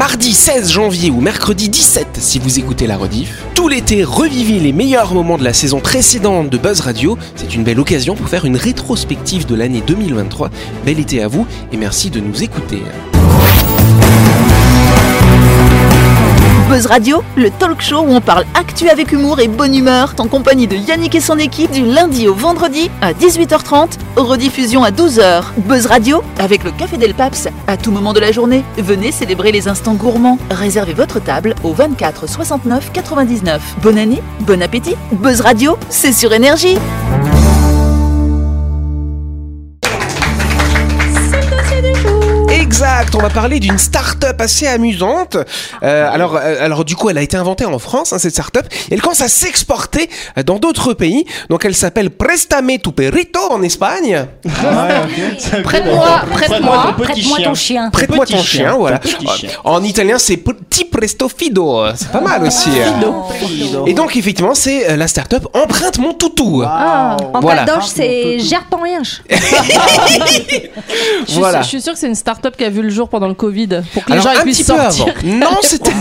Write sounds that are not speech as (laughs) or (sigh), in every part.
mardi 16 janvier ou mercredi 17 si vous écoutez la rediff. Tout l'été, revivez les meilleurs moments de la saison précédente de Buzz Radio. C'est une belle occasion pour faire une rétrospective de l'année 2023. Bel été à vous et merci de nous écouter. Buzz Radio, le talk show où on parle actu avec humour et bonne humeur, en compagnie de Yannick et son équipe du lundi au vendredi à 18h30, rediffusion à 12h. Buzz Radio, avec le Café Del Paps, à tout moment de la journée, venez célébrer les instants gourmands. Réservez votre table au 24 69 99. Bonne année, bon appétit. Buzz Radio, c'est sur énergie. Exact, on va parler d'une start-up assez amusante. Euh, alors, euh, alors du coup, elle a été inventée en France, hein, cette start-up, et elle commence à s'exporter euh, dans d'autres pays. Donc, elle s'appelle Prestame tu perrito en Espagne. Prête-moi, prête-moi, ton petit prête-moi chien. ton chien. Prête-moi ton chien, voilà. ton chien. En italien, c'est Petit Presto Fido. C'est pas mal aussi. hein. Et donc, effectivement, c'est la start-up Empreinte mon toutou. Ah, en Voilà. c'est gère ton rien. Je suis, je suis sûre que c'est une start-up qui a vu le jour pendant le Covid pour que les Alors, gens ils un puissent petit peu sortir. avant. Non, (laughs) c'était.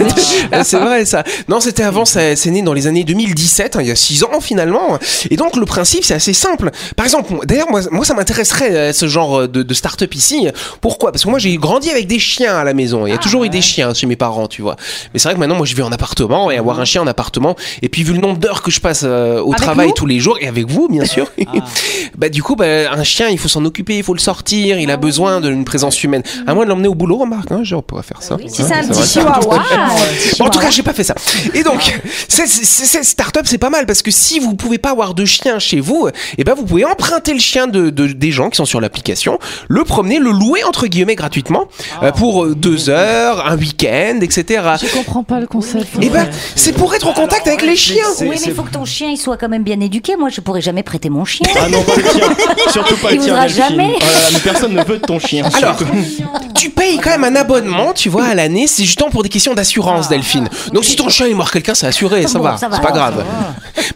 Euh, (laughs) c'est vrai ça. Non, c'était avant. C'est né dans les années 2017, hein, il y a 6 ans finalement. Et donc le principe, c'est assez simple. Par exemple, d'ailleurs, moi, moi, ça m'intéresserait euh, ce genre de, de start-up ici. Pourquoi? Parce que moi, j'ai grandi avec des chiens à la maison. Il y a toujours eu des chiens chez mes parents, tu vois. Mais c'est vrai que maintenant, moi, je vis en appartement et avoir un chien en appartement. Et puis vu le nombre d'heures que je passe euh, au Avec travail tous les jours et avec vous, bien sûr. (laughs) bah du coup, bah, un chien, il faut s'en occuper, il faut le sortir. Il a besoin d'une présence humaine. À moi de l'emmener au boulot, remarque. Hein, genre, on pourrait faire ça. Si Hein, c'est un petit va. chihuahua. Bon, (laughs) en tout cas, j'ai pas fait ça. Et donc, cette, start-up, c'est pas mal parce que si vous pouvez pas avoir de chien chez vous, eh ben, vous pouvez emprunter le chien de, de- des gens qui sont sur l'application, le promener, le louer entre guillemets gratuitement euh, pour euh, deux heures, un week-end, etc. Je comprends pas le concept. Et ben, c'est pour être en contact avec les chiens. Oui, mais il faut que ton chien il soit quand même bien éduqué. Moi, je pourrais jamais prêter mon chien. Ah non, pas le tien. (laughs) Surtout pas Il le tien. jamais. Oh mais personne ne veut de ton chien. Alors, tu payes quand même un abonnement, tu vois, à l'année. C'est justement pour des questions d'assurance, Delphine. Donc, si ton chien il mord quelqu'un, c'est assuré, ça Bon, va. ça va, C'est pas ça grave.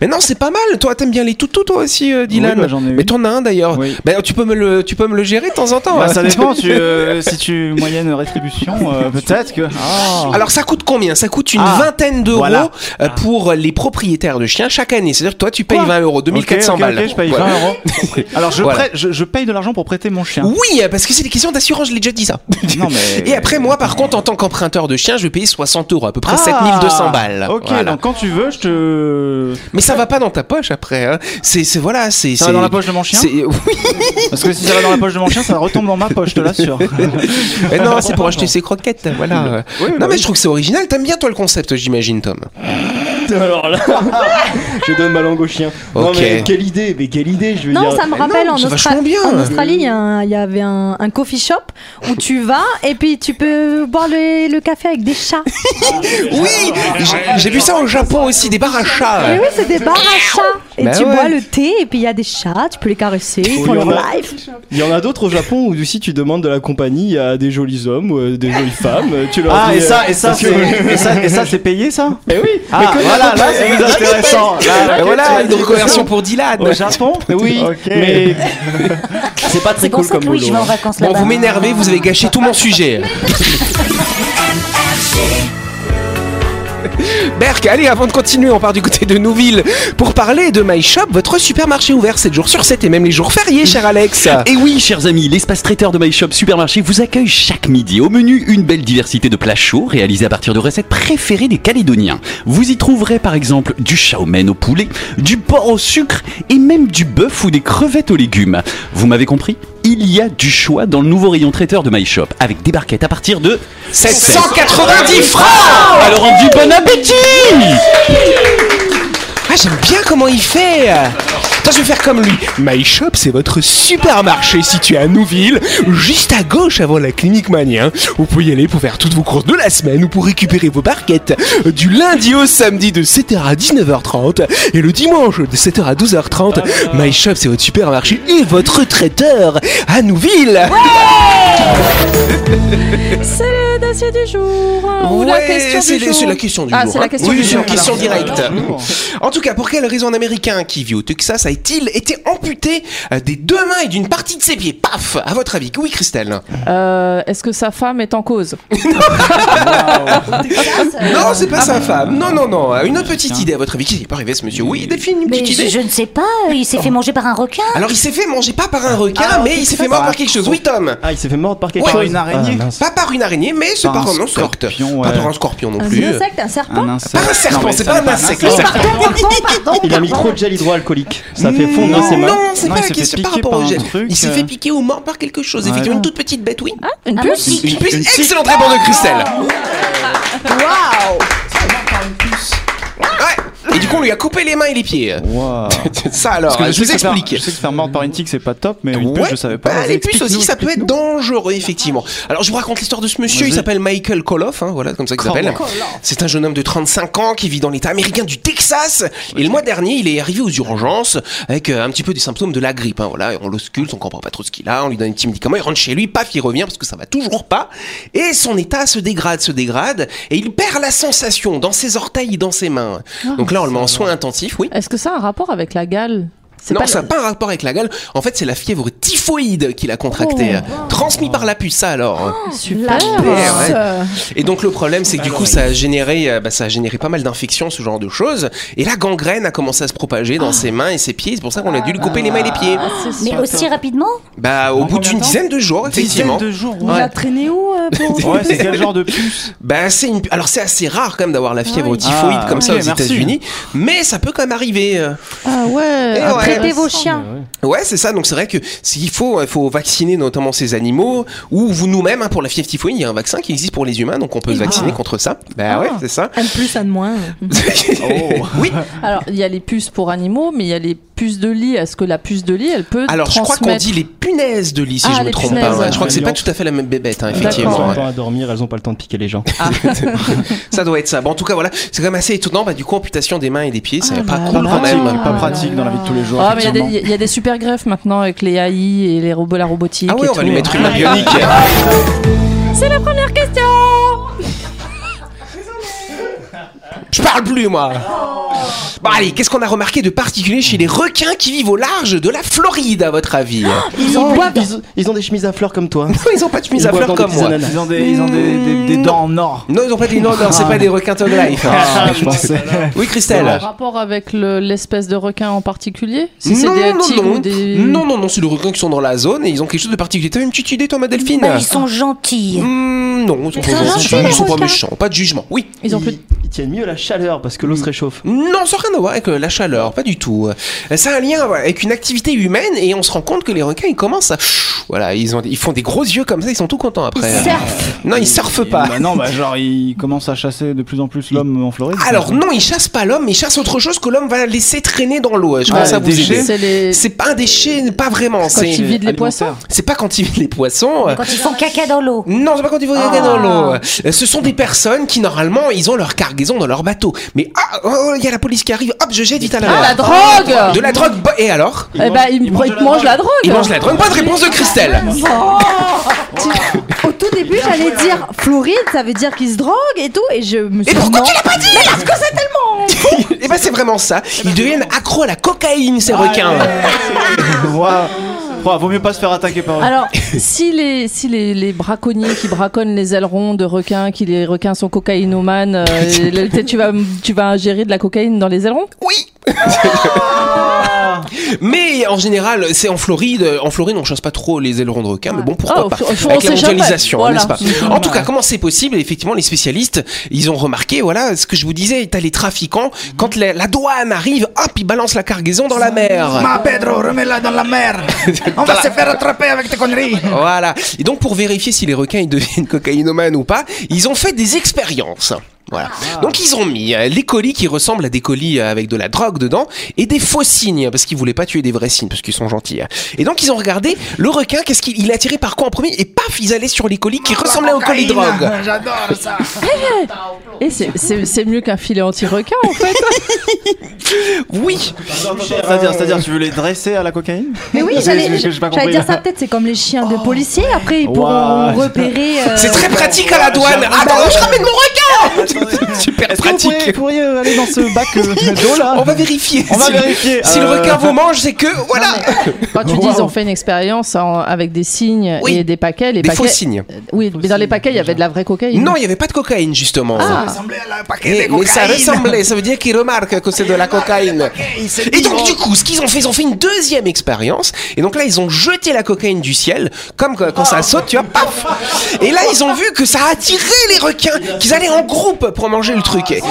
Mais non, c'est pas mal. Toi, t'aimes bien les toutous, toi aussi, euh, Dylan. Oui, bah, j'en ai eu. Mais t'en as un d'ailleurs. Oui. Ben, tu peux me le, tu peux me le gérer de temps en temps. Bah, hein. ça dépend, (laughs) tu, euh, si tu moyenne rétribution, euh, peut-être que. Ah. Alors ça coûte combien? Ça coûte une Ah, vingtaine d'euros voilà. euh, pour les propriétaires de chiens chaque année. C'est-à-dire que toi tu payes Quoi 20 euros, 2400 Ok, ok, balles. ok, je paye Voilà. 20 euros. (laughs) Alors je, Voilà. prête- je, je paye de l'argent pour prêter mon chien. Oui, parce que c'est des questions d'assurance, je l'ai déjà dit ça. (laughs) Non, mais- Et après moi par contre en tant qu'emprunteur de chien, je vais payer 60 euros, à peu près Ah, 7200 balles. Ok, Voilà. donc quand tu veux, je te. Mais ça va pas dans ta poche après. Hein. C'est, c'est voilà, c'est. Ça c'est- va dans la poche de mon chien (laughs) Oui, Parce que si ça va dans la poche de mon chien, ça retombe dans ma poche, je te l'assure. (laughs) mais non, c'est pour acheter ses croquettes, voilà. Oui, bah non mais je trouve que c'est original. T'aimes bien toi le concept, j'imagine, Tom? (laughs) Alors là, (laughs) je donne ma langue au chien. Non Ok. mais quelle idée, mais quelle idée, je veux Non, dire. ça me Mais rappelle non, en, c'est Austra- vachement bien. en Australie, il y, a un- il y avait un, un coffee shop où tu vas et puis tu peux boire le, le café avec des chats. (laughs) Oui, j'ai- j'ai vu ça au Japon aussi, des bars à chats. Oui, oui, c'est des bars à chats. Et Bah tu ouais. bois le thé et puis il y a des chats, tu peux les caresser, ils font il y leur en a-. Il y en a d'autres au Japon où si tu demandes de la compagnie à des jolis hommes ou à des jolies femmes, tu leur Ah, dis. et ça, euh, et ça, parce que- c'est, et ça, et ça, c'est payé, ça? Eh oui. Ah, mais voilà, là, c'est plus intéressant. Là, voilà, tu une reconversion pour Dylan. Au Japon (laughs) Oui, mais (laughs) c'est pas très cool ça comme boulot. je vais en hein. vacances Bon, là-bas. vous m'énervez, vous avez gâché tout mon sujet. (laughs) Berk, allez, avant de continuer, on part du côté de Nouville pour parler de My Shop, votre supermarché ouvert 7 jours sur 7 et même les jours fériés, cher Alex. (laughs) Et oui, chers amis, l'espace traiteur de My Shop Supermarché vous accueille chaque midi. Au menu, une belle diversité de plats chauds réalisés à partir de recettes préférées des Calédoniens. Vous y trouverez par exemple du shaomen au poulet, du porc au sucre et même du bœuf ou des crevettes aux légumes. Vous m'avez compris? Il y a du choix dans le nouveau rayon traiteur de My Shop avec des barquettes à partir de 790 francs Alors on dit bon appétit Ah, j'aime bien comment il fait Attends, je vais faire comme lui. My Shop, c'est votre supermarché situé à Nouville, juste à gauche avant la clinique Manien. Vous pouvez y aller pour faire toutes vos courses de la semaine ou pour récupérer vos barquettes du lundi au samedi de 7h à 19h30 et le dimanche de 7h à 12h30. My Shop, c'est votre supermarché et votre traiteur à Nouville. Le (laughs) le dossier du jour ou la Ouais, question c'est du c'est jour la question du Ah, jour. c'est la hein. question oui, du c'est jour. une question directe. alors, En tout cas, pour quelle raison un Américain qui vit au Texas a-t-il été amputé euh, des deux mains et d'une partie de ses pieds? Paf À votre avis Oui, Christelle Euh, Est-ce que sa femme est en cause? (laughs) Non, c'est pas Ah sa femme. Non, non, non. Une autre petite idée à votre avis. Qui n'est pas arrivé ce monsieur? Oui, Delphine, une Mais petite je, idée je ne sais pas, il s'est fait manger par un requin Alors, il s'est fait manger pas par un requin, Ah, mais il s'est fait mordre par quelque chose. Oui, Tom Ah, il s'est fait mordre par quelque Ouais. chose. Par une araignée. Ah, mince. Pas par une araignée, mais c'est par un un insecte. scorpion, Pas un scorpion non Un plus. insecte, un serpent Un insecte. Pas un serpent, Non, mais c'est pas un insecte. un serpent. Il a mis trop de gel hydroalcoolique. Ça fait fondre Non, ses mains. non, c'est pas il la s'est fait question par piquer rapport par au un gel. truc, Il s'est euh. fait piquer ou mort par quelque chose. Effectivement, une toute petite bête, oui. Une Un puce moustique. Une puce. une tique. Excellente réponse de Christelle. Waouh. Et du coup, on lui a coupé les mains et les pieds. Waouh. (laughs) Ça alors, je vous sais que faire- explique. Je sais que se faire mordre par une tique, c'est pas top, mais une Ouais, puce, je savais pas. bah, les puces aussi, ça peut être dangereux, effectivement. Alors, je vous raconte l'histoire de ce monsieur. Il s'appelle Michael Koloff, hein, voilà, comme ça qu'il s'appelle. C'est un jeune homme de 35 ans qui vit dans l'état américain du Texas. Et le mois dernier, il est arrivé aux urgences avec euh, un petit peu des symptômes de la grippe. Hein, voilà, on l'ausculte, on comprend pas trop ce qu'il a, on lui donne un petit médicament, il rentre chez lui, paf, il revient parce que ça va toujours pas. Et son état se dégrade, se dégrade, et il perd la sensation dans ses orteils et dans ses mains. Donc là, on le met en soins intensifs, oui. Est-ce que ça a un rapport avec la gale? C'est Non, pas ça n'a pas un rapport avec la gale. En fait, c'est la fièvre typhoïde qu'il a contractée. Transmis par la puce, ça alors. super. Ouais, ouais. Et donc le problème, c'est que du coup, ça a généré, euh, bah, ça a généré pas mal d'infections, ce genre de choses. Et la gangrène a commencé à se propager dans ses mains et ses pieds. C'est pour ça qu'on a dû lui couper les mains et les pieds. Mais aussi rapidement Bah, au bout d'une dizaine de jours, effectivement. Dizaine de jours, Il ouais. a traîné où euh. (laughs) Ouais, c'est quel genre de puce Bah, c'est une... alors c'est assez rare quand même d'avoir la fièvre oui. typhoïde Ah, comme ça aux. États-Unis, mais ça peut quand même arriver. Ah ouais. Ah. Traitez vos chiens. Ouais, c'est ça. Donc c'est vrai que s'il faut, il faut vacciner notamment ces animaux ou vous nous-mêmes hein, pour la fièvre typhoïde. Il y a un vaccin qui existe pour les humains, donc on peut se vacciner contre ça. Bah ouais, c'est ça. Un de plus, un de moins. (laughs) oui. Alors, il y a les puces pour animaux, mais il y a les puces de lit. Est-ce que la puce de lit, elle peut Alors je crois qu'on dit les punaises de lit si Ah, je me trompe punaises. pas. ouais. Je crois que c'est pas Elles tout à fait la même bébête, hein, Elles effectivement. ont ouais. un temps à dormir, elles ont pas le temps de piquer les gens. (laughs) Ça doit être ça. Bon, en tout cas, voilà, c'est quand même assez étonnant. Bah, du coup, amputation des mains et des pieds, c'est Ah pas là cool là. quand même. pratique, pas pratique dans la vie de tous les jours. Ah, mais il y a des- effectivement. il y, a des super greffes maintenant avec les AI et les robots, la robotique. Ah oui, on va lui mettre une bionique. (laughs) C'est la première question Je parle plus, moi. Bon, allez, qu'est-ce qu'on a remarqué de particulier chez les requins qui vivent au large de la Floride, à votre avis? Ils ont boivent. Ils, ils ont des chemises à fleurs comme toi. (laughs) Ils ont pas de chemise Ils à boivent fleurs dans des comme petits moi. ananas. Ils ont des, ils ont des, des- des dents en or. Non, ils ont pas des. Non, non, c'est pas des requins Tog Life. (laughs) Ah, je pensais. Oui, Christelle. En rapport avec le- l'espèce de requin en particulier Si c'est non, des non, tigres non. ou des. non, non, non, c'est les requins qui sont dans la zone et ils ont quelque chose de particulier. T'as une petite idée, toi, ma Delphine? Bah, Ils sont gentils. Hmm, non, ils sont, Ils sont pas gentils, gentils, les ils sont pas requins. méchants, pas de jugement. Oui. Ils ont plus. Ils tiennent mieux la chaleur parce que l'eau se réchauffe. Non, ça n'a rien à voir avec euh, la chaleur, pas du tout. Ça a un lien avec une activité humaine et on se rend compte que les requins ils commencent à. Voilà, ils, ont, ils font des gros yeux comme ça, ils sont tout contents après. Ils surfent. Non, ils surfent pas. Bah non, bah genre, ils commencent à chasser de plus en plus l'homme en Floride. Alors non, ils chassent pas l'homme, ils chassent autre chose que l'homme va laisser traîner dans l'eau. Je Ah, pense à les vous déchets. aider. C'est les. Pas un déchet, pas vraiment. Quand C'est ils vident les poissons c'est pas quand ils vident les poissons. Quand ils font caca dans l'eau. Non, c'est pas quand ils vont regarder dans l'eau. Euh, Ce sont des personnes qui normalement ils ont leur cargaison dans leur bateau. Mais ah, oh, oh, il y a la police qui arrive. Hop, je jette vite à la Ah, mer. la drogue De la drogue. bah, Et alors Eh ben, ils, mangent ils la drogue. drogue Ils mangent la drogue. Bonne réponse de Christelle. Au tout début, j'allais dire Floride, ça veut dire qu'ils se droguent et tout, et je me suis Et pourquoi tu l'as pas dit Mais parce que c'est tellement (laughs) Et ben c'est vraiment ça. Ils deviennent accros à la cocaïne ces requins. (laughs) Waouh. Vaut mieux pas se faire attaquer par eux. Alors, si les, si les, les braconniers qui braconnent les ailerons de requins, qui les requins sont cocaïnomanes, euh, (laughs) tu vas, tu vas ingérer de la cocaïne dans les ailerons? Oui. (laughs) Mais en général, c'est en Floride. En Floride, on chasse pas trop les ailerons de requin, mais bon, pourquoi Ah, pas on- on Avec la mondialisation, Voilà. n'est-ce pas En tout cas, comment c'est possible Effectivement, les spécialistes, ils ont remarqué, voilà, ce que je vous disais. T'as les trafiquants, quand la, la douane arrive, hop, ils balancent la cargaison dans la mer. Pedro, remets-la dans la mer. (laughs) On va se faire attraper avec tes conneries. Voilà. Et donc, pour vérifier si les requins ils deviennent (laughs) cocaïnomanes ou pas, ils ont fait des expériences. Voilà. Donc ils ont mis euh, les colis qui ressemblent à des colis euh, avec de la drogue dedans et des faux cygnes parce qu'ils voulaient pas tuer des vrais cygnes parce qu'ils sont gentils. hein. Et donc ils ont regardé le requin, qu'est-ce qu'il il est attiré par quoi en premier et paf ils allaient sur les colis qui ressemblaient aux colis drogue. (laughs) Et c'est- c'est c'est mieux qu'un filet anti-requin en fait. (laughs) Oui. C'est-à-dire, c'est-à-dire, tu veux les dresser à la cocaïne? Mais oui, j'allais c'est ce que j'ai pas j'allais compris. dire ça peut-être, c'est comme les chiens de policiers. Après, ils pourront Ouah. repérer. euh, C'est très pratique à la douane. Attends, je ramène mon requin. (laughs) Super Est-ce que vous pourriez, pratique. pourriez aller dans ce bac euh, (laughs) d'eau là On va vérifier. On va Si- vérifier. Si le Euh, requin vous mange, c'est que voilà. Quand tu dis ils ont fait une expérience en- avec des signes Oui. et des paquets, les Des paquets. faux signes. Euh, Oui, mais dans les paquets il y avait de la vraie cocaïne. Non, il n'y avait pas de cocaïne justement. Ah. Eh, mais ça ressemblait, ça veut dire qu'ils remarquent que c'est de la cocaïne. Et donc du coup, ce qu'ils ont fait, ils ont fait une deuxième expérience. Et donc là, ils ont jeté la cocaïne du ciel, comme quand quand ça saute, tu vois, paf. Et là, ils ont vu que ça a attiré les requins, qu'ils allaient en groupe pour manger le truc. Et-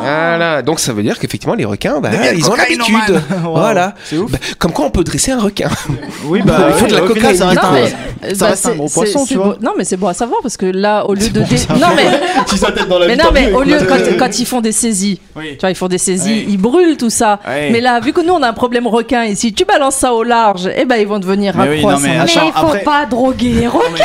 Voilà, donc ça veut dire qu'effectivement les requins, bah, ils ont l'habitude. Wow. Voilà. C'est ouf. Bah, comme quoi on peut dresser un requin. Oui, (laughs) bah, Il faut de la au final, cocaïne. ça reste Non un- mais, ça reste un c'est- gros c'est- poisson, c'est tu vois. beau- Non mais c'est bon à savoir parce que là au lieu de dé- non mais (laughs) Si ça tête dans la mais vie, non mais au lieu quand, quand ils font des saisies, Oui. tu vois ils font des saisies, Oui. ils brûlent tout ça. Oui. Mais là vu que nous on a un problème requin ici, tu balances ça au large, et ben ils vont devenir Mais un croissant. mais il faut après- pas droguer les requins.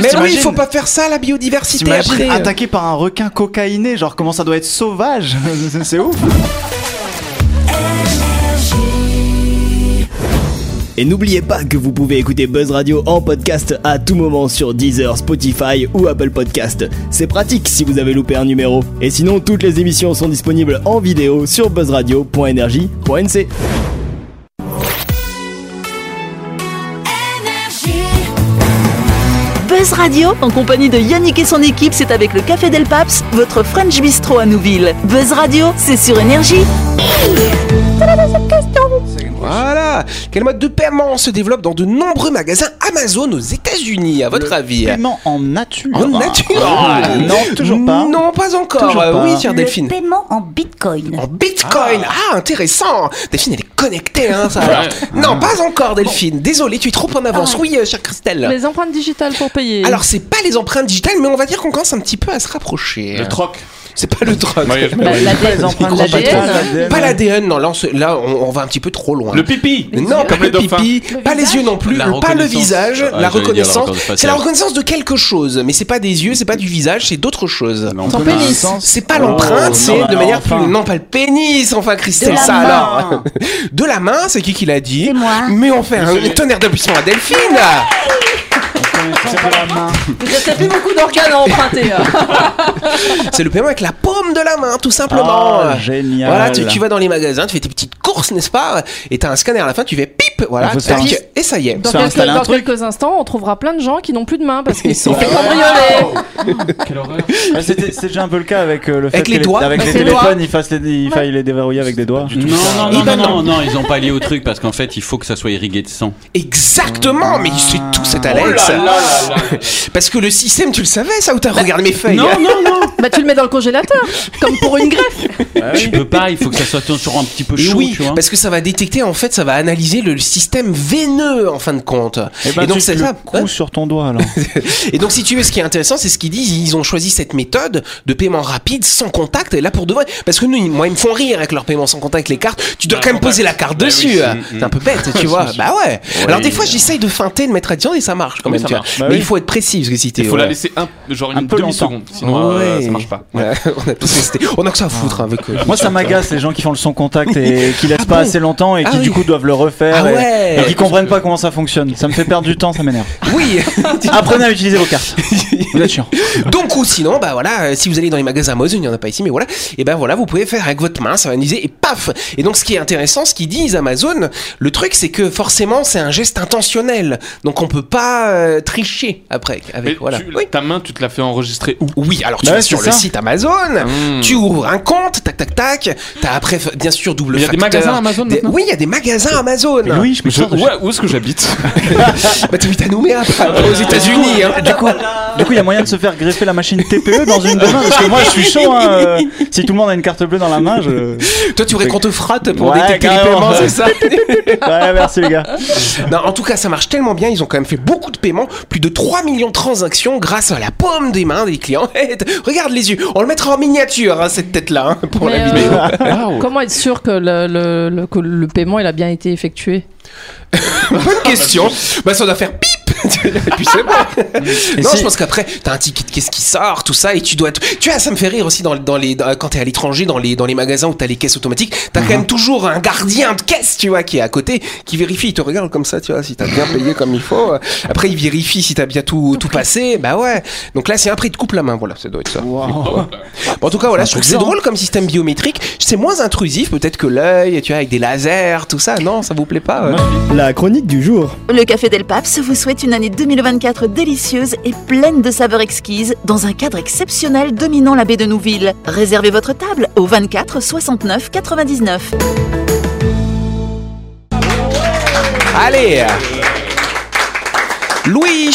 Mais oui, il faut pas faire ça, la biodiversité. Attaqué par un requin cocaïné, genre comment ça doit être sauvage (laughs) Et n'oubliez pas que vous pouvez écouter Buzz Radio en podcast à tout moment sur Deezer, Spotify ou Apple Podcast. C'est pratique si vous avez loupé un numéro. Et sinon, toutes les émissions sont disponibles en vidéo sur buzzradio.energie.nc. Buzz Radio, en compagnie de Yannick et son équipe, c'est avec le Café Del Paps, votre French Bistro à Nouville. Buzz Radio, c'est sur Énergie. Quel mode de paiement se développe dans de nombreux magasins Amazon aux États-Unis, à votre avis Paiement en nature. En nature Ah, Non, toujours pas. Non, pas encore. Toujours Euh, pas. Oui, chère Le Delphine. paiement en bitcoin. En bitcoin. Ah. intéressant. Delphine, elle est connectée, hein, ça. Non, pas encore, Delphine. Désolé, tu es trop en avance. Oui, euh, chère Christelle. Les empreintes digitales pour payer. Alors, c'est pas les empreintes digitales, mais on va dire qu'on commence un petit peu à se rapprocher. Le troc. C'est pas le troc. Bah, l'ADN. Pas l'ADN, non, là on, se- là, on, on va un petit peu trop loin. Le pipi. Non, pas Comme le pipi, pas les yeux non plus, pas le visage, Ah, la reconnaissance. C'est la reconnaissance de quelque chose, mais c'est pas des yeux, c'est pas du visage, c'est d'autre chose. Ton pénis. C'est pas l'empreinte, c'est non, de manière enfin. plus. Non, pas le pénis, enfin Christelle, ça main. alors. (laughs) De la main, c'est qui qui l'a dit C'est moi. Mais on fait un tonnerre d'applaudissements à Delphine C'est de la main. Il restait plus beaucoup d'organes à emprunter. hein. (laughs) C'est le paiement avec la paume de la main, tout simplement. Oh, génial. Voilà, tu, tu vas dans les magasins, tu fais tes petites courses, n'est-ce pas? Et t'as un scanner à la fin, tu fais pip, voilà, tac, et ça y est. Dans, quelques, dans instants, on trouvera plein de gens qui n'ont plus de mains parce (laughs) qu'ils se sont fait cambrioler. (laughs) Quelle horreur. C'était c'est déjà un peu le cas avec euh, le fait Avec que les doigts. avec les Avec les doigts. téléphones, il, fasse les, il faille les déverrouiller avec des doigts. Non, non, non, ben non, non. ils ont pas lié au truc parce qu'en fait, il faut que ça soit irrigué de sang. Exactement, mais c'est tout cet Oh Alex. là là là là. Parce que le système, tu le savais ça ou t'as regardé mes feuilles Non, non, non. Bah tu le mets dans le congélateur, comme pour une greffe. Tu peux pas, il faut que ça soit toujours un petit peu Et chaud, oui, tu vois. parce que ça va détecter, en fait, ça va analyser le système veineux en fin de compte. Et, ben, donc tu c'est ça. couds sur ton doigt alors. (laughs) Et donc si tu veux, ce qui est intéressant, c'est ce qu'ils disent. Ils ont choisi cette méthode de paiement rapide, sans contact, et là pour de vrai. Parce que nous, ils- moi, ils me font rire avec leur paiement sans contact, les cartes. Tu dois Ah, quand même poser la carte Bah dessus. oui, euh. mm, mm. C'est un peu bête, tu (laughs) vois. bah ouais. Alors des fois, j'essaye de feinter, de mettre à distance et ça marche quand même. ça Bah Mais oui. il faut être précis parce que si t'es. Il faut ouais. la laisser un, genre Un une peu demi-seconde, sinon euh, ça marche pas. Ouais, (laughs) on a tous testé. On a que ça à foutre hein, avec eux. Moi ça m'agace les gens qui font le son contact et qui laissent Ah pas bon assez longtemps et Ah qui du oui. coup doivent le refaire Ah et- ouais. et, qui comprennent pas comment ça fonctionne. Ça me fait perdre du temps, ça m'énerve. (laughs) Oui. (laughs) Apprenez à utiliser vos cartes. Vous êtes chiant. Donc ou sinon, bah voilà, euh, si vous allez dans les magasins Amazon, il y en a pas ici, mais voilà, et ben voilà, vous pouvez faire avec votre main, ça va analyser et paf. Et donc ce qui est intéressant, ce qu'ils disent Amazon, le truc c'est que forcément c'est un geste intentionnel, donc on peut pas euh, tricher après Mais avec voilà. tu- Oui. ta main, tu te la fais enregistrer où? Oui, alors tu Bah vas sur c'est le ça. site Amazon, Mmh. tu ouvres un compte, tac tac tac, t'as après bien sûr double Il y a des magasins Amazon Des- maintenant? Oui, il y a des magasins Amazon. Mais Louis, je me Je- ouais, où est-ce que j'habite? (laughs) Bah t'habites à Nouméa, pas aux États-Unis. hein. Du coup, du coup, il y a moyen de se faire greffer la machine TPE dans une demain parce que moi, je suis chaud. hein, euh, (laughs) si tout le monde a une carte bleue dans la main, je. Toi tu voudrais qu'on te fratte pour Ouais, détecter les paiements, c'est ça (laughs) Ouais, merci les gars. Non, en tout cas, ça marche tellement bien. Ils ont quand même fait beaucoup de paiements, plus de 3 millions de transactions grâce à la paume des mains des clients. (laughs) Regarde les yeux, on le mettra en miniature, hein, cette tête-là, hein, pour Mais, la euh, vidéo. (laughs) (laughs) Comment être sûr que le, le, le- que le paiement il a bien été effectué? Bonne question. Bah, ça doit faire (laughs) puis c'est bon. non, si- je pense qu'après, t'as un ticket de caisse qui sort, tout ça, et tu dois. être- Tu vois, ça me fait rire aussi dans, dans les, dans- quand t'es à l'étranger, dans les, dans les magasins où t'as les caisses automatiques, t'as quand même toujours un gardien de caisse, tu vois, qui est à côté, qui vérifie, il te regarde comme ça, tu vois, si t'as bien payé comme il faut. Après, il vérifie si t'as bien tout, tout passé. Bah ouais. Donc là, c'est un prix de coupe la main, voilà, ça doit être ça. Bon, en tout cas, voilà, je trouve que c'est drôle comme système biométrique. C'est moins intrusif, peut-être que l'œil, tu vois, avec des lasers, tout ça. Non, ça vous plaît pas ouais. La chronique du jour. Le Café Del Paps vous souhaite une année 2024 délicieuse et pleine de saveurs exquises dans un cadre exceptionnel dominant la baie de Nouville. Réservez votre table au 24 69 99. Allez Louis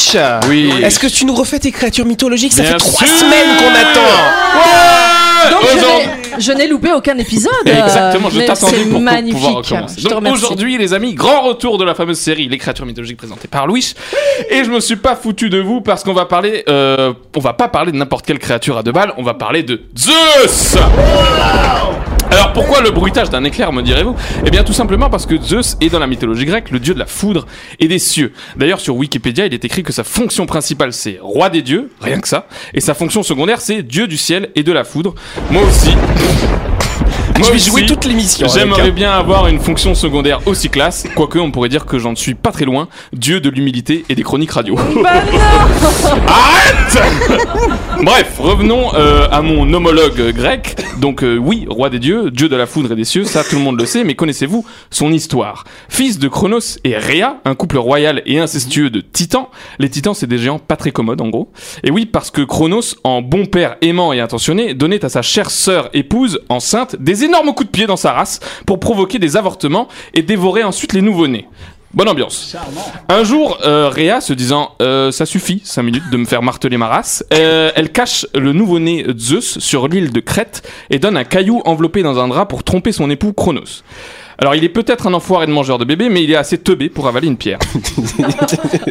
Oui. Est-ce que tu nous refais tes créatures mythologiques? Ça Bien fait trois sûr. semaines qu'on attend Donc je n'ai- je n'ai loupé aucun épisode. Exactement, je t'attendais pour, magnifique. pouvoir recommencer. Je te Donc remercie. aujourd'hui, les amis, grand retour de la fameuse série Les créatures mythologiques présentées par Louis. Et je me suis pas foutu de vous parce qu'on va parler, euh, on va pas parler de n'importe quelle créature à deux balles, on va parler de Zeus. Alors pourquoi le bruitage d'un éclair, me direz-vous? Eh bien tout simplement parce que Zeus est dans la mythologie grecque le dieu de la foudre et des cieux. D'ailleurs sur Wikipédia il est écrit que sa fonction principale c'est roi des dieux, rien que ça, et sa fonction secondaire c'est dieu du ciel et de la foudre. Moi aussi. Je vais aussi, jouer toute l'émission. J'aimerais hein. bien avoir une fonction secondaire aussi classe, quoique on pourrait dire que j'en suis pas très loin, dieu de l'humilité et des chroniques radio. Bah (laughs) Arrête (laughs) Bref, revenons euh, à mon homologue grec. Donc euh, oui, roi des dieux, dieu de la foudre et des cieux, ça tout le monde le sait, mais connaissez-vous son histoire? Fils de Chronos et Rhea, un couple royal et incestueux de titans. Les titans, c'est des géants pas très commodes en gros. Et oui, parce que Chronos, en bon père aimant et intentionné, donnait à sa chère sœur épouse, enceinte, des énormes coups de pied dans sa race pour provoquer des avortements et dévorer ensuite les nouveau-nés. Bonne ambiance. Un jour, euh, Rhea se disant euh, ça suffit, 5 minutes de me faire marteler ma race, euh, elle cache le nouveau-né Zeus sur l'île de Crète et donne un caillou enveloppé dans un drap pour tromper son époux Chronos. Alors il est peut-être un enfoiré de mangeur de bébé, mais il est assez teubé pour avaler une pierre. (laughs)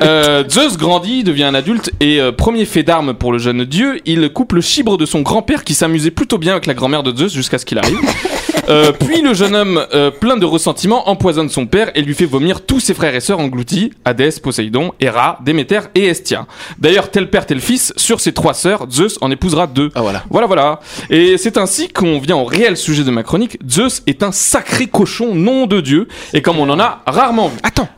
Euh, Zeus grandit, devient un adulte et euh, premier fait d'armes pour le jeune dieu, il coupe le chibre de son grand-père qui s'amusait plutôt bien avec la grand-mère de Zeus jusqu'à ce qu'il arrive. (laughs) Euh, puis le jeune homme, euh, plein de ressentiments, empoisonne son père et lui fait vomir tous ses frères et sœurs engloutis, Hadès, Poséidon, Héra, Déméter et Estia. D'ailleurs, tel père, tel fils, sur ses trois sœurs, Zeus en épousera deux. Ah voilà. Voilà, voilà. Et c'est ainsi qu'on vient au réel sujet de ma chronique. Zeus est un sacré cochon, nom de Dieu, et comme on en a rarement vu. Attends.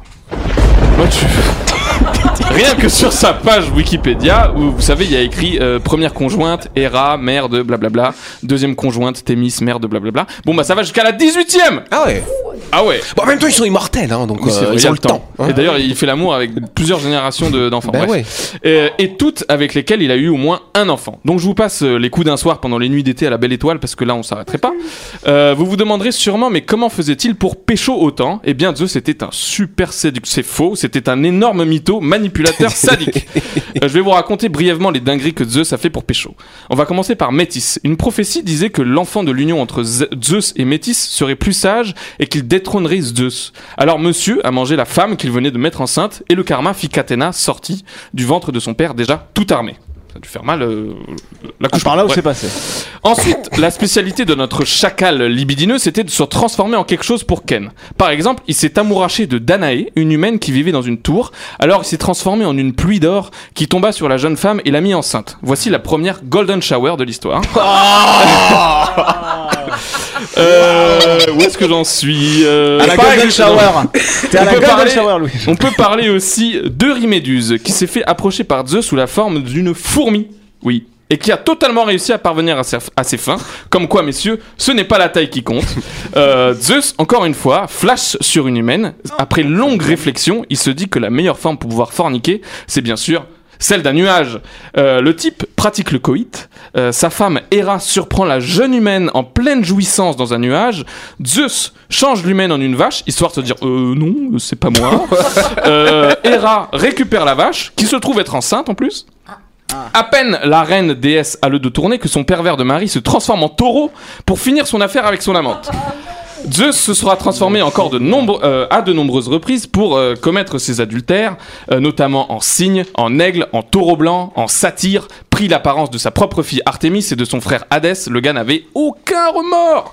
Moi, tu- (laughs) Rien que sur sa page Wikipédia, où vous savez, il y a écrit euh, première conjointe, Héra, mère de blablabla, deuxième conjointe, Thémis, mère de blablabla. Bon, bah ça va jusqu'à la 18ème Ah ouais. Ah ouais Bon, en même temps, ils sont immortels, hein, donc Oui, c'est euh, vrai, il y ils a ont le temps. hein. Et d'ailleurs, il fait l'amour avec plusieurs générations de- d'enfants. Bah Bref. ouais. Euh, et toutes avec lesquelles il a eu au moins un enfant. Donc je vous passe euh, les coups d'un soir pendant les nuits d'été à la Belle Étoile parce que là on s'arrêterait pas. Euh, vous vous demanderez sûrement mais comment faisait-il pour pécho autant? Eh bien Zeus était un super séducteur. C'est faux, c'était un énorme mytho, manipulateur, (laughs) sadique. Euh, je vais vous raconter brièvement les dingueries que Zeus a fait pour pécho. On va commencer par Métis. Une prophétie disait que l'enfant de l'union entre Ze- Zeus et Métis serait plus sage et qu'il détrônerait Zeus. Alors monsieur a mangé la femme qu'il venait de mettre enceinte et le karma fit qu'Athéna sortit du ventre de son père déjà tout armé. Ça a dû faire mal euh, la couche. Par là où Ouais. c'est passé. Ensuite, (laughs) la spécialité de notre chacal libidineux, c'était de se transformer en quelque chose pour Ken. Par exemple, il s'est amouraché de Danaé, une humaine qui vivait dans une tour. Alors, il s'est transformé en une pluie d'or qui tomba sur la jeune femme et l'a mis enceinte. Voici la première golden shower de l'histoire. (laughs) (laughs) Euh, où est-ce que j'en suis Euh, À la Golden Shower. (laughs) T'es à On la peut Golden parler- Shower, Louis. On peut parler aussi d'Euryméduse, qui s'est fait approcher par Zeus sous la forme d'une fourmi. Oui. Et qui a totalement réussi à parvenir à ses, à ses fins. Comme quoi, messieurs, ce n'est pas la taille qui compte. Euh, Zeus, encore une fois, flash sur une humaine. Après longue réflexion, il se dit que la meilleure forme pour pouvoir forniquer, c'est bien sûr celle d'un nuage. Euh, le type pratique le coït. Euh, sa femme Héra surprend la jeune humaine en pleine jouissance dans un nuage. Zeus change l'humaine en une vache, histoire de se dire euh, non, c'est pas moi. (laughs) euh, Héra récupère la vache, qui se trouve être enceinte en plus. À peine la reine déesse a le dos tourné que son pervers de mari se transforme en taureau pour finir son affaire avec son amante. Zeus se sera transformé encore euh, à de nombreuses reprises pour euh, commettre ses adultères, euh, notamment en cygne, en aigle, en taureau blanc, en satyre, pris l'apparence de sa propre fille Artémis et de son frère Hadès. Le gars n'avait aucun remords.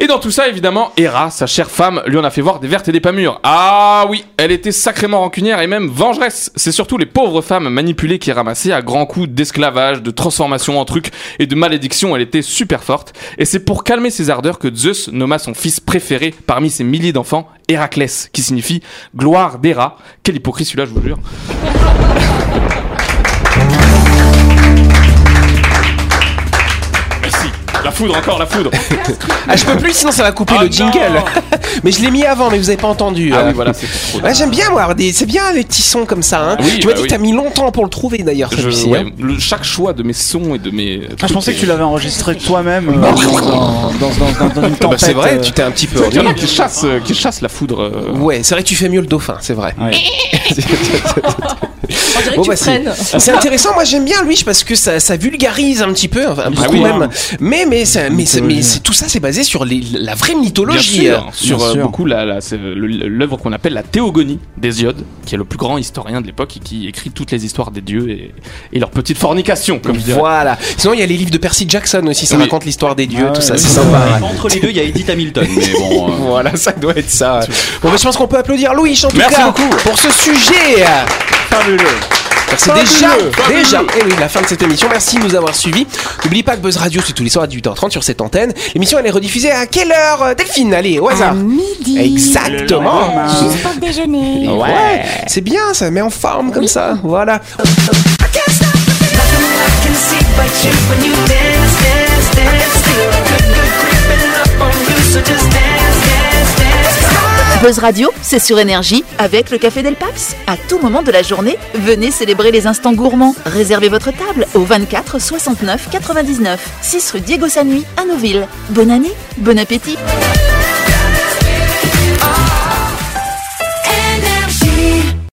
Et dans tout ça, évidemment, Héra, sa chère femme, lui en a fait voir des vertes et des pas mûres. Ah oui, elle était sacrément rancunière et même vengeresse. C'est surtout les pauvres femmes manipulées qui ramassaient à grands coups d'esclavage, de transformation en trucs et de malédiction. Elle était super forte. Et c'est pour calmer ses ardeurs que Zeus nomma son fils préféré parmi ses milliers d'enfants, Héraclès, qui signifie gloire d'Héra. Quelle hypocrisie celui-là, je vous jure. La foudre, encore la foudre. Ah, je peux plus, sinon ça va couper Ah le jingle. (laughs) mais je l'ai mis avant, mais vous avez pas entendu. Ah euh. oui, voilà, c'est trop. Ouais, j'aime bien moi, des... c'est bien les petits sons comme ça. Hein. Oui, tu m'as bah dit oui. que t'as mis longtemps pour le trouver d'ailleurs. Je- celui-ci, ouais, hein. le- chaque choix de mes sons et de mes. Ah, je pensais que tu l'avais enregistré (laughs) toi-même euh, dans, dans, dans, dans- dans une Ah tempête. bah, c'est vrai, euh. tu t'es un petit peu. Qu'il y en a qui chassent, euh, qui chassent la foudre. euh. Ouais, c'est vrai que tu fais mieux le dauphin, c'est vrai. Ouais. On dirait Bon, que bah, tu c'est- intéressant, moi j'aime bien lui parce que ça, ça vulgarise un petit peu, enfin beaucoup oui. même. Mais mais ça- mais, c'est- mais Mythologie. c'est- tout ça c'est basé sur les- la vraie Bien mythologie. sûr, sur Bien euh, sûr. beaucoup la, la- c'est le- l'œuvre qu'on appelle la Théogonie d'Hésiode, qui est le plus grand historien de l'époque et qui écrit toutes les histoires des dieux et, et leurs petites fornications, comme je dirais. Voilà. Sinon il y a les livres de Percy Jackson aussi, ça Oui. raconte l'histoire des dieux, Ah tout ouais, ça, oui, c'est sympa. Entre les deux, il y a Edith Hamilton. Mais bon. euh, (laughs) Voilà, ça doit être ça. Bon, bah, je pense qu'on peut applaudir Louis en tout Merci cas beaucoup. pour ce sujet. Fabuleux. C'est déjà, déjà, et oui, la fin de cette émission. Merci de nous avoir suivis. N'oublie pas que Buzz Radio, c'est tous les soirs à 18h30 sur cette antenne. L'émission, elle est rediffusée à quelle heure, euh, Delphine? Allez, au hasard. midi. Exactement. Juste pour le déjeuner. Ouais, c'est bien, ça met en forme comme ça. Voilà. Buzz Radio, c'est sur énergie avec le Café Del Paps. À tout moment de la journée, venez célébrer les instants gourmands. Réservez votre table au 24 69 99, 6 rue Diego Sanui à Nouville. Bonne année, bon appétit.